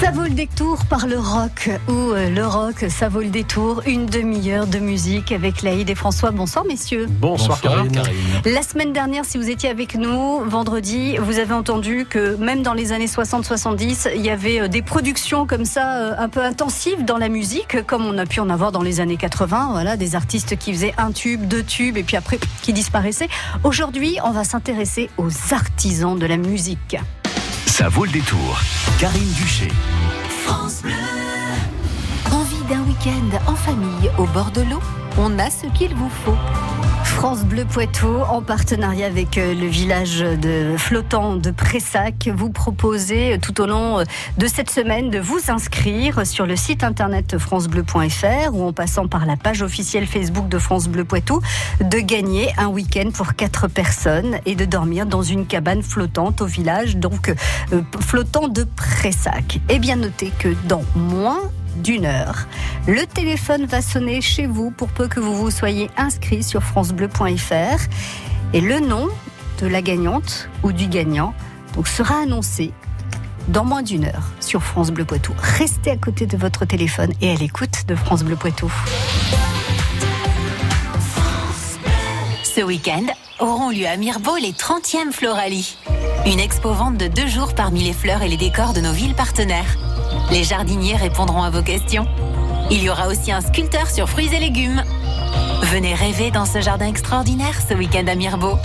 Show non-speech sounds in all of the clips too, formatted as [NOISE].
Ça vaut le détour par le rock, ou euh, le rock, ça vaut le détour, une demi-heure de musique avec Laïd et François. Bonsoir messieurs. Bonsoir, Karine. La semaine dernière, si vous étiez avec nous, vendredi, vous avez entendu que même dans les années 60-70, il y avait euh, des productions comme ça, euh, un peu intensives dans la musique, comme on a pu en avoir dans les années 80, voilà, des artistes qui faisaient un tube, deux tubes, et puis après qui disparaissaient. Aujourd'hui, on va s'intéresser aux artisans de la musique. Ça vaut le détour. Karine Duché. France. Envie d'un week-end en famille au bord de l'eau? On a ce qu'il vous faut. France Bleu Poitou, en partenariat avec euh, le village de flottant de Pressac, vous proposez euh, tout au long euh, de cette semaine de vous inscrire sur le site internet francebleu.fr ou en passant par la page officielle Facebook de France Bleu Poitou, de gagner un week-end pour quatre personnes et de dormir dans une cabane flottante au village, donc flottant de Pressac. Et bien notez que dans moins d'une heure. Le téléphone va sonner chez vous pour peu que vous vous soyez inscrit sur francebleu.fr et le nom de la gagnante ou du gagnant sera annoncé dans moins d'une heure sur France Bleu Poitou. Restez à côté de votre téléphone et à l'écoute de France Bleu Poitou. Ce week-end auront lieu à Mirbeau les 30e Florali. Une expo-vente de deux jours parmi les fleurs et les décors de nos villes partenaires. Les jardiniers répondront à vos questions. Il y aura aussi un sculpteur sur fruits et légumes. Venez rêver dans ce jardin extraordinaire ce week-end à Mirbeau.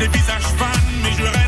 les visages fans, mais je reste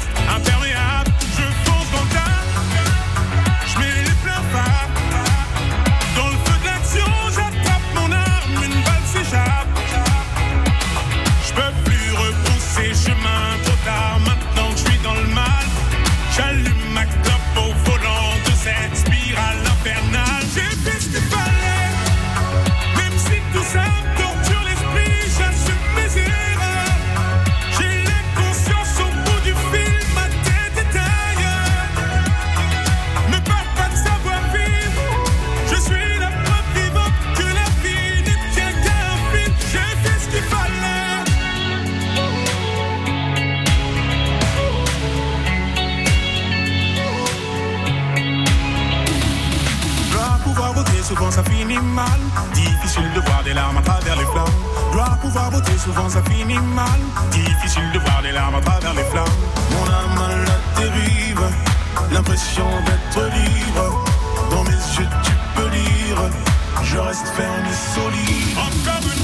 Difficile de voir des larmes à travers les flammes. Gloire, pouvoir, voter souvent ça finit mal. Difficile de voir des larmes à travers les flammes. Mon âme à la dérive, l'impression d'être libre. Dans mes yeux, tu peux lire. Je reste ferme et solide. Encore une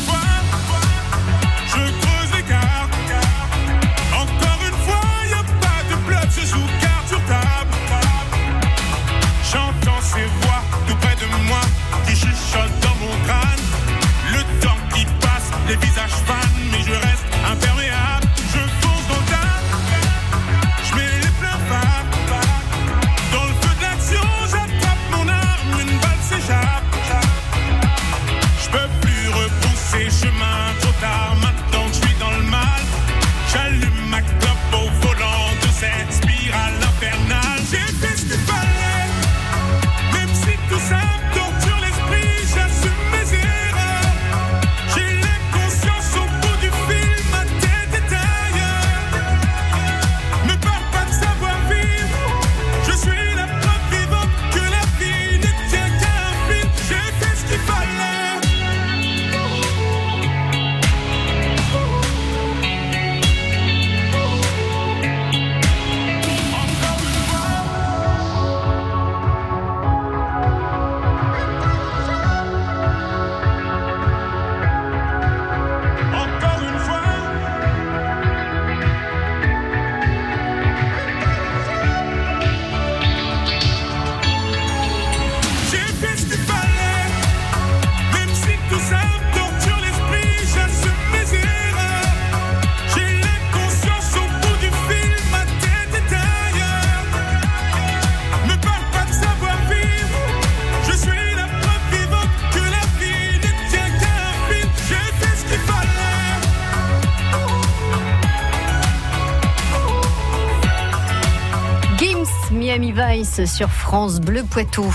les visages Miami Vice sur France Bleu Poitou.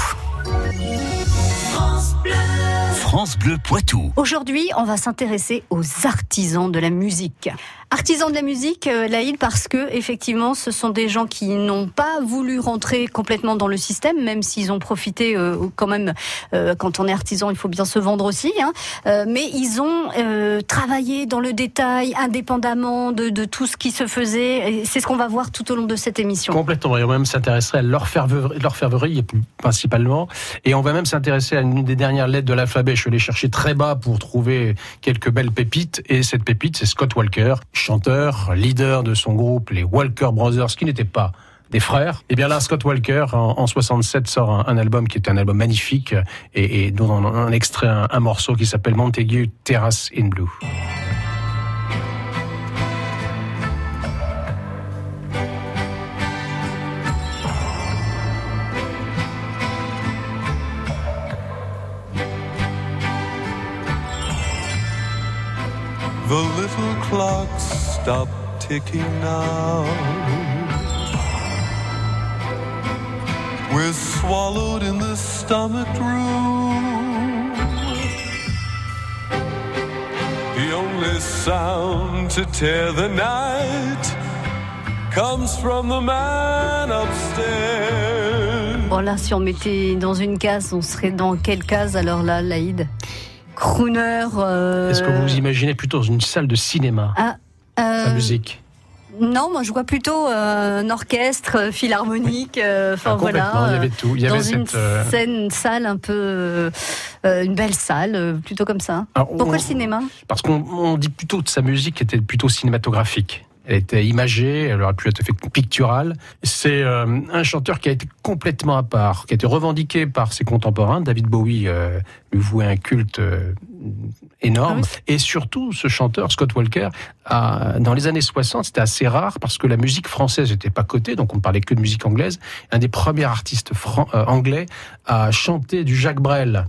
France Bleu Poitou. Aujourd'hui, on va s'intéresser aux artisans de la musique. Artisans de la musique, euh, Laïd, parce que effectivement, ce sont des gens qui n'ont pas voulu rentrer complètement dans le système, même s'ils ont profité euh, quand même. Euh, quand on est artisan, il faut bien se vendre aussi. Hein, euh, mais ils ont euh, travaillé dans le détail, indépendamment de, de tout ce qui se faisait. C'est ce qu'on va voir tout au long de cette émission. Complètement. Et on va même s'intéresser à leur ferverie, leur ferverie principalement. Et on va même s'intéresser à une des dernières lettres de l'alphabet. Je allé chercher très bas pour trouver quelques belles pépites. Et cette pépite, c'est Scott Walker, chanteur, leader de son groupe, les Walker Brothers, qui n'étaient pas des frères. Et bien là, Scott Walker, en, en 67, sort un, album qui est un album magnifique et, et dont on extrait, un, un morceau qui s'appelle Montague Terrace in Blue. The little clocks stop ticking now. We're swallowed in the stomach room. The only sound to tear the night comes from the man upstairs. Bon là, si on mettait dans une case, on serait dans quelle case alors là, Laïd? Crooner. euh, Est-ce que vous vous imaginez plutôt dans une salle de cinéma, Ah, euh, la musique Non, moi je vois plutôt euh, un orchestre philharmonique. Enfin Ah, voilà. il y avait tout. Il y dans avait une cette. scène, une salle un peu, une belle salle, plutôt comme ça. alors, Pourquoi on- le cinéma? Parce qu'on on dit plutôt de sa musique était plutôt cinématographique. Elle était imagée, elle aurait pu être picturale. C'est euh, un chanteur qui a été complètement à part, qui a été revendiqué par ses contemporains. David Bowie euh, lui vouait un culte euh, énorme. Ah Et surtout, ce chanteur, Scott Walker, a, dans les années 60, c'était assez rare parce que la musique française n'était pas cotée, donc on ne parlait que de musique anglaise. Un des premiers artistes euh, anglais à chanter du Jacques Brel.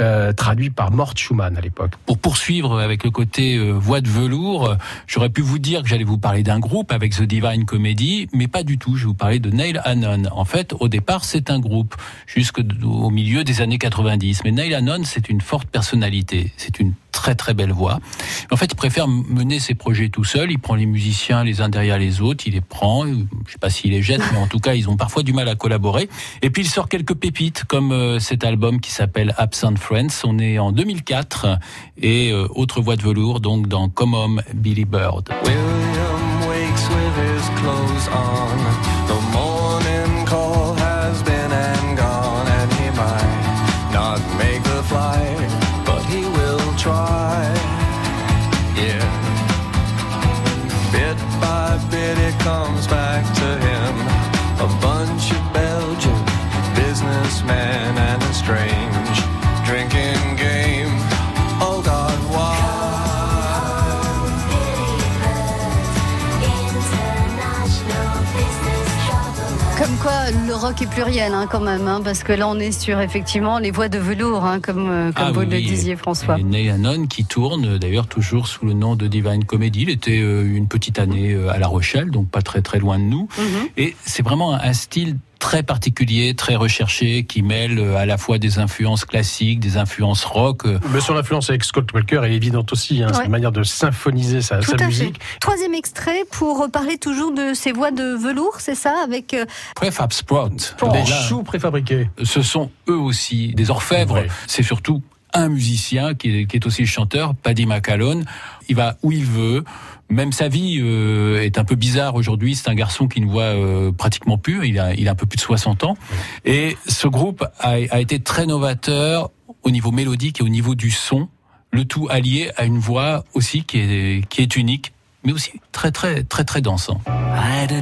Euh, traduit par Mort Schumann à l'époque. Pour poursuivre avec le côté euh, voix de velours, euh, j'aurais pu vous dire que j'allais vous parler d'un groupe avec The Divine Comedy, mais pas du tout. Je vais vous parler de Neil Hannon. En fait, au départ, c'est un groupe jusqu'au milieu des années 90. Mais Neil Hannon, c'est une forte personnalité. C'est une très très belle voix. En fait, il préfère mener ses projets tout seul. Il prend les musiciens les uns derrière les autres. Il les prend. Je sais pas s'il les jette, mais en tout cas, ils ont parfois du mal à collaborer. Et puis, il sort quelques pépites, comme euh, cet album qui s'appelle Absent Friends. On est en 2004. Et euh, autre voix de velours, donc dans Come Home, Billy Bird. Comme quoi, le rock est pluriel hein, quand même, hein, parce que là on est sur effectivement les voix de velours, hein, comme, euh, comme Ah vous oui, le disiez François. Hannon qui tourne euh, d'ailleurs toujours sous le nom de Divine Comedy. Il était euh, une petite année euh, à La Rochelle, donc pas très très loin de nous. Mhm. Et c'est vraiment un, un style très particulier, très recherché, qui mêle euh, à la fois des influences classiques, des influences rock. euh, Mais son influence avec Scott Walker est évidente aussi. Hein, Ouais. C'est une manière de symphoniser sa, Tout sa à musique. fait. Troisième extrait pour parler toujours de ces voix de velours, c'est ça, avec euh, Prefab Sprout. Oh. Des choux préfabriqués. ce sont eux aussi des orfèvres. Ouais. C'est surtout un musicien qui est, qui est aussi chanteur, Paddy McAllen. Il va où il veut. Même sa vie euh, est un peu bizarre aujourd'hui. C'est un garçon qui ne voit euh, pratiquement plus. Il a, il a un peu plus de 60 ans. Et ce groupe a, a été très novateur au niveau mélodique et au niveau du son. Le tout allié à une voix aussi qui est, qui est unique, mais aussi très très très très dansant. I had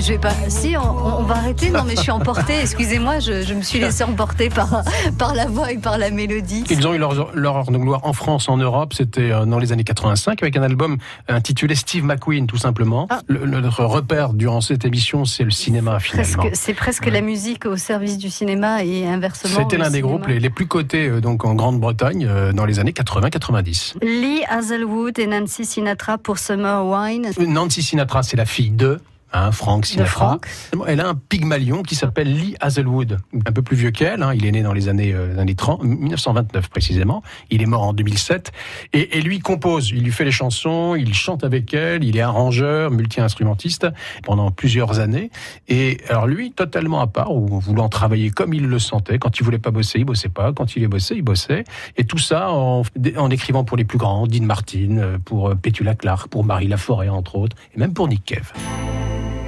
mais je vais pas. Si, on, on va arrêter. Non, mais je suis emportée. [LAUGHS] Excusez-moi, je, je me suis laissée emporter par, par la voix et par la mélodie. Ils ont eu leur, leur heure de gloire en France, en Europe, c'était euh, dans les années 85, avec un album intitulé Steve McQueen, tout simplement. Ah. Le- notre repère durant cette émission, c'est le cinéma, finalement. C'est presque la musique au service du cinéma et inversement. C'était l'un des groupes les, les plus cotés euh, donc en Grande-Bretagne euh, dans les années 80-90. Lee Hazelwood et Nancy Sinatra pour Summer Wine. Nancy Sinatra, c'est la fille de hein, Frank Sinatra. Elle a un pygmalion qui s'appelle Lee Hazelwood, un peu plus vieux qu'elle. hein. Il est né dans les années, euh, années 30, 1929 précisément. Il est mort en 2007. Et, et lui compose, il lui fait les chansons, il chante avec elle, il est arrangeur, multi-instrumentiste pendant plusieurs années. Et alors lui, totalement à part, ou voulant travailler comme il le sentait. Quand il voulait pas bosser, il bossait pas. Quand il est bossé, il bossait. Et tout ça en, en écrivant pour les plus grands, Dean Martin, euh, pour euh, Petula Clark, pour Marie Laforêt entre autres, et même pour Nick Cave.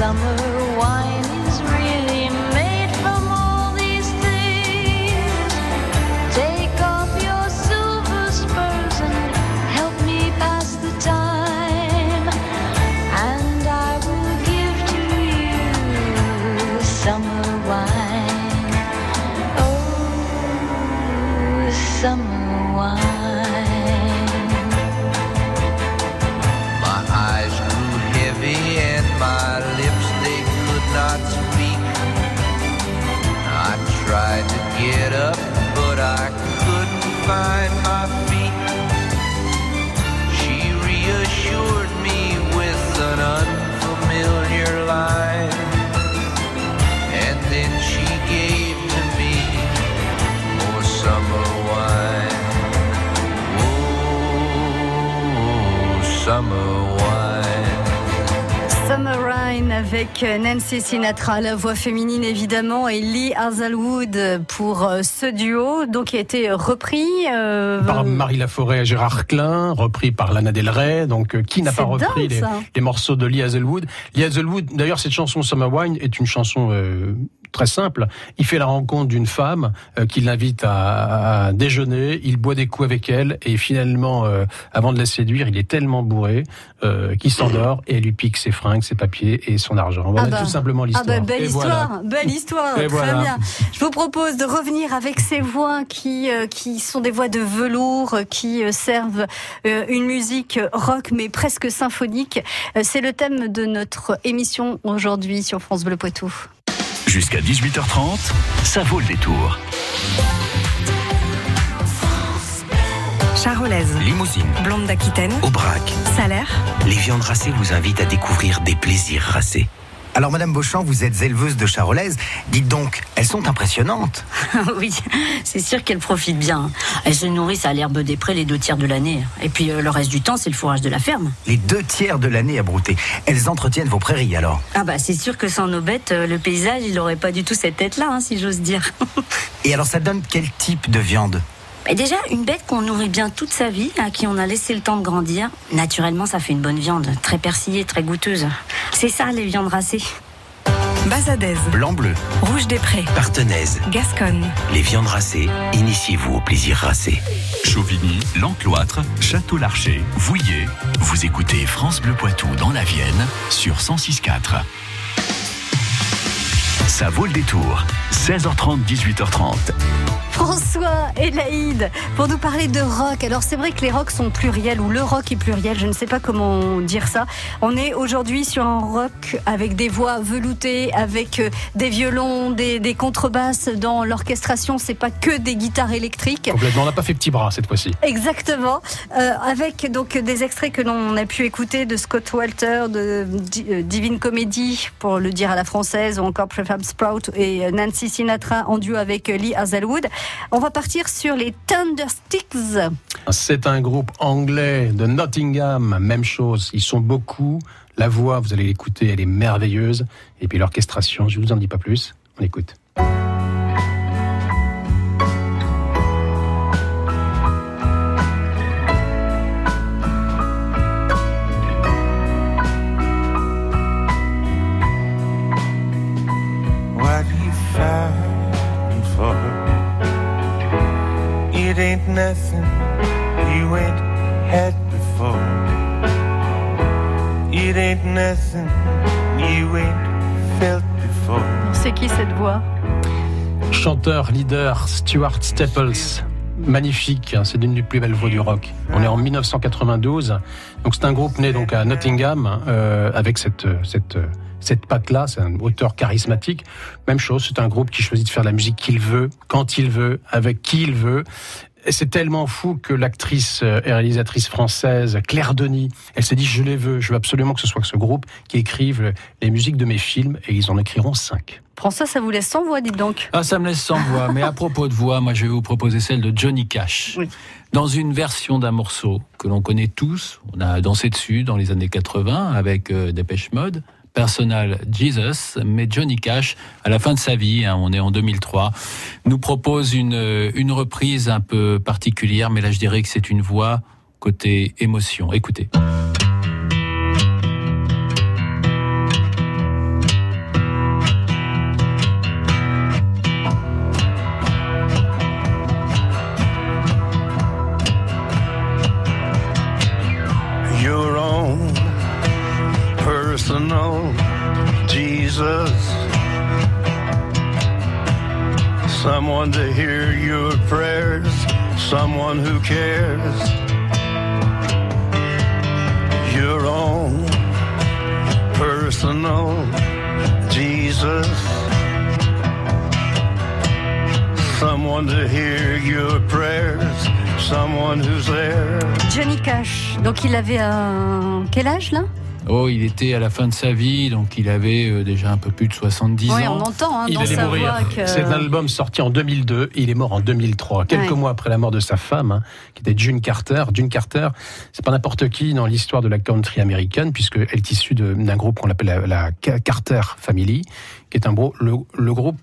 summer wine summer wine. Summer Wine avec Nancy Sinatra, la voix féminine évidemment, et Lee Hazelwood pour euh, ce duo, donc qui a été repris. euh, Par Marie Laforêt et Gérard Klein, repris par Lana Del Rey. Donc, euh, qui n'a pas repris les, morceaux de Lee Hazelwood? Lee Hazelwood, d'ailleurs, cette chanson Summer Wine est une chanson euh, très simple. Il fait la rencontre d'une femme euh, qui l'invite à, à déjeuner. Il boit des coups avec elle et finalement, euh, avant de la séduire, il est tellement bourré euh, qu'il s'endort et elle lui pique ses fringues, ses papiers et son argent. Voilà Ah bah. tout simplement Ah l'histoire. bah, belle histoire, belle histoire, très voilà. bien. Je vous propose de revenir avec ces voix qui euh, qui sont des voix de velours, qui euh, servent euh, une musique rock mais presque symphonique. Euh, C'est le thème de notre émission aujourd'hui sur France Bleu Poitou. Jusqu'à 18h30, ça vaut le détour. Charolaise, Limousine, blonde d'Aquitaine, Aubrac, salaire. les viandes racées vous invitent à découvrir des plaisirs racés. Alors, Madame Beauchamp, vous êtes éleveuse de charolaise. Dites donc, elles sont impressionnantes. [LAUGHS] oui, c'est sûr qu'elles profitent bien. Elles se nourrissent à l'herbe des prés les deux tiers de l'année. Et puis euh, le reste du temps, c'est le fourrage de la ferme. Les deux tiers de l'année à brouter. Elles entretiennent vos prairies alors. Ah bah c'est sûr que sans nos bêtes, euh, le paysage, il aurait pas du tout cette tête-là, hein, si j'ose dire. [LAUGHS] Et alors, ça donne quel type de viande? Et déjà, une bête qu'on nourrit bien toute sa vie, à qui on a laissé le temps de grandir, naturellement, ça fait une bonne viande, très persillée, très goûteuse. C'est ça, les viandes racées. Bazadaise, Blanc-bleu, rouge des prés, partenaise. Gasconne. Les viandes racées, initiez-vous au plaisir racé. Chauvigny, L'Encloître, Château-Larcher, Vouillé. Vous écoutez France Bleu Poitou dans la Vienne sur 106.4. Ça vaut le détour. 16h30, 18h30. François et Laïd pour nous parler de rock. Alors c'est vrai que les rocks sont pluriels ou le rock est pluriel, je ne sais pas comment dire ça. On est aujourd'hui sur un rock avec des voix veloutées, avec euh, des violons, des, des contrebasses dans l'orchestration. C'est pas que des guitares électriques. Complètement, on n'a pas fait petit bras cette fois-ci. Exactement, Euh, avec donc des extraits que l'on a pu écouter de Scott Walter, de euh, Divine Comedy, pour le dire à la française, ou encore Prefab Sprout et euh, Nancy Sinatra en duo avec Lee Hazelwood. On va partir sur les Thundersticks. C'est un groupe anglais de Nottingham, même chose, ils sont beaucoup. La voix, vous allez l'écouter, elle est merveilleuse. Et puis l'orchestration, je vous en dis pas plus. On écoute. Ain't nothing you ain't had before. It ain't nothing you ain't felt before. C'est qui cette voix? Chanteur, leader, Stuart Staples. Magnifique, hein, c'est l'une des plus belles voix du rock. On est en 1992, donc c'est un groupe né donc à Nottingham euh, avec cette cette cette patte-là. C'est un auteur charismatique. Même chose, c'est un groupe qui choisit de faire la musique qu'il veut, quand il veut, avec qui il veut. Et c'est tellement fou que l'actrice euh, et réalisatrice française Claire Denis, elle s'est dit je les veux, je veux absolument que ce soit ce groupe qui écrive les musiques de mes films et ils en écriront cinq. François, ça vous laisse sans voix, dites donc. Ah, ça me laisse sans voix. Mais à propos de voix, moi, je vais vous proposer celle de Johnny Cash. Oui. Dans une version d'un morceau que l'on connaît tous, on a dansé dessus dans les années 80 avec euh, Dépêche Mode. Personal Jesus, mais Johnny Cash, à la fin de sa vie, hein, on est en 2003, nous propose une, euh, une reprise un peu particulière, mais là je dirais que c'est une voix côté émotion. Écoutez. Jesus. Someone to hear your prayers, someone who cares. Your own personal Jesus. Someone to hear your prayers, someone who's there. Johnny Cash. Donc il avait un... quel âge là? Oh, il était à la fin de sa vie, donc il avait euh, déjà un peu plus de 70 Oui, ans. on entend hein, Il dans allait sa mourir. voix que... C'est un album sorti en 2002. Il est mort en 2003, quelques Ouais. mois après la mort de sa femme, hein, qui était June Carter. June Carter, c'est pas n'importe qui dans l'histoire de la country américaine, puisque elle est issue de- d'un groupe qu'on appelle la, la Ca- Carter Family, qui est un gros, le, le groupe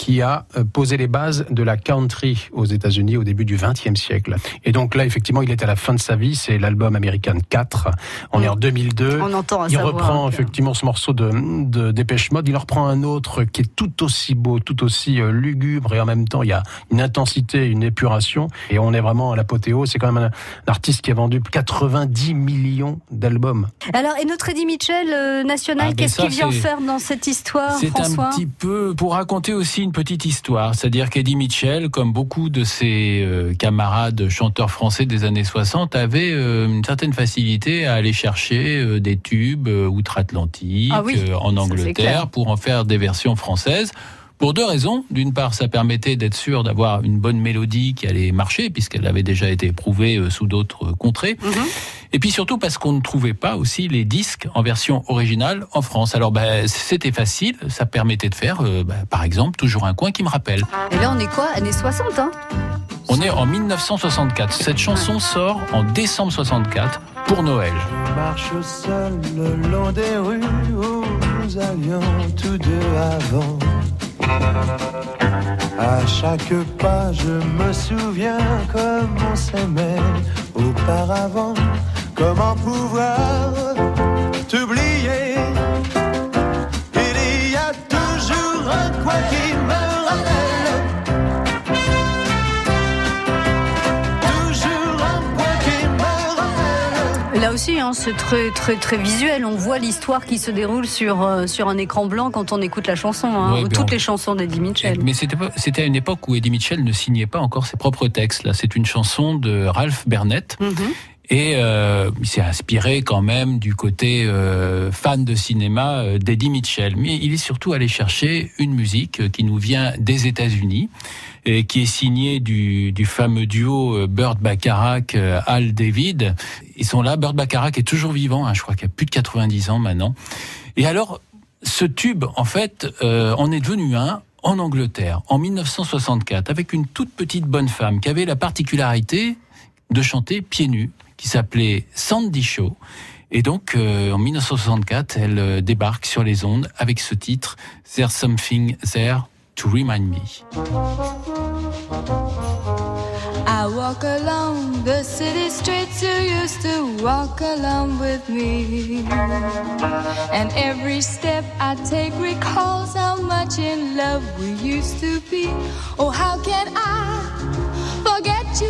qui a euh, posé les bases de la country aux États-Unis au début du XXe siècle. Et donc là, effectivement, il est à la fin de sa vie. C'est l'album American 4. On est en 2002. On entend Il reprend hein, effectivement ce morceau de, de Dépêche Mode. Il en reprend un autre qui est tout aussi beau, tout aussi euh, lugubre et en même temps il y a une intensité, une épuration. Et on est vraiment à l'apothéose. C'est quand même un, un artiste qui a vendu 90 millions d'albums. Alors, et notre Eddie Mitchell euh, national, Ah, ben qu'est-ce qu'il vient c'est- faire dans cette histoire, C'est François? un petit peu pour raconter aussi une petite histoire, c'est-à-dire qu'Eddie Mitchell, comme beaucoup de ses euh, camarades chanteurs français des années 60, avait euh, une certaine facilité à aller chercher euh, des tubes outre-Atlantique, Ah oui, en ça. Angleterre, pour en faire des versions françaises. Pour deux raisons. D'une part, ça permettait d'être sûr d'avoir une bonne mélodie qui allait marcher, puisqu'elle avait déjà été éprouvée euh, sous d'autres contrées. Mhm. Et puis surtout parce qu'on ne trouvait pas aussi les disques en version originale en France. Alors ben, c'était facile, ça permettait de faire, euh, ben, par exemple, toujours un coin qui me rappelle. Et là, on est quoi? Années 60, hein? On est en 1964. Cette chanson sort en décembre 64 pour Noël. Je marche seul le long des rues où nous allions tous deux avant. À chaque pas, je me souviens comme on s'aimait auparavant. Comment pouvoir t'oublier? Aussi, hein, c'est très, très, très visuel. On voit l'histoire qui se déroule sur, euh, sur un écran blanc quand on écoute la chanson. hein, Ouais, ou ben toutes on- les chansons d'Eddie Mitchell. Mais c'était à une époque où Eddie Mitchell ne signait pas encore ses propres textes. Là, c'est une chanson de Ralph Burnett. Mhm. Et euh, il s'est inspiré quand même du côté euh, fan de cinéma d'Eddie Mitchell. Mais il est surtout allé chercher une musique qui nous vient des États-Unis et qui est signée du, fameux duo euh, Burt Bacharach, euh, Al David. Ils sont là. Burt Bacharach est toujours vivant. hein, je crois qu'il a plus de 90 ans maintenant. Et alors, ce tube, en fait, euh, en est devenu un en Angleterre en 1964 avec une toute petite bonne femme qui avait la particularité de chanter pieds nus, qui s'appelait Sandy Shaw. Et donc, euh, en 1964, elle euh, débarque sur les ondes avec ce titre, There's Something There to Remind Me. I walk along the city streets you used to walk along with me. And every step I take recalls how much in love we used to be. Oh, how can I forget you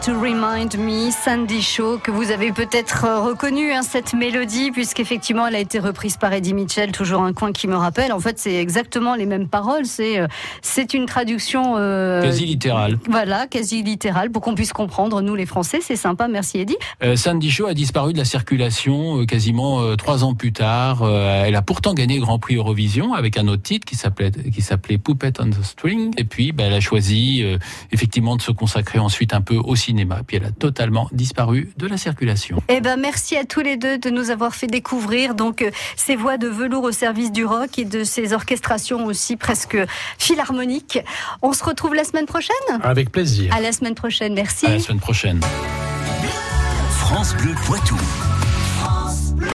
to remind me, Sandy Shaw, que vous avez peut-être euh, reconnu hein, cette mélodie, puisqu'effectivement elle a été reprise par Eddie Mitchell, toujours un coin qui me rappelle. En fait, c'est exactement les mêmes paroles. C'est euh, c'est une traduction euh, Quasi littérale. Voilà, quasi littérale pour qu'on puisse comprendre nous les Français. C'est sympa, merci Eddie. Euh, Sandy Shaw a disparu de la circulation euh, quasiment trois ans plus tard. Elle a pourtant gagné le Grand Prix Eurovision avec un autre titre qui s'appelait qui s'appelait Puppet on the String. Et puis, bah, elle a choisi effectivement de se consacrer ensuite un peu au cinéma. Puis elle a totalement disparu de la circulation. Eh ben, merci à tous les deux de nous avoir fait découvrir donc euh, ces voix de velours au service du rock et de ces orchestrations aussi presque philharmoniques. On se retrouve la semaine prochaine? Avec plaisir. À la semaine prochaine, merci. À la semaine prochaine. France Bleu Poitou.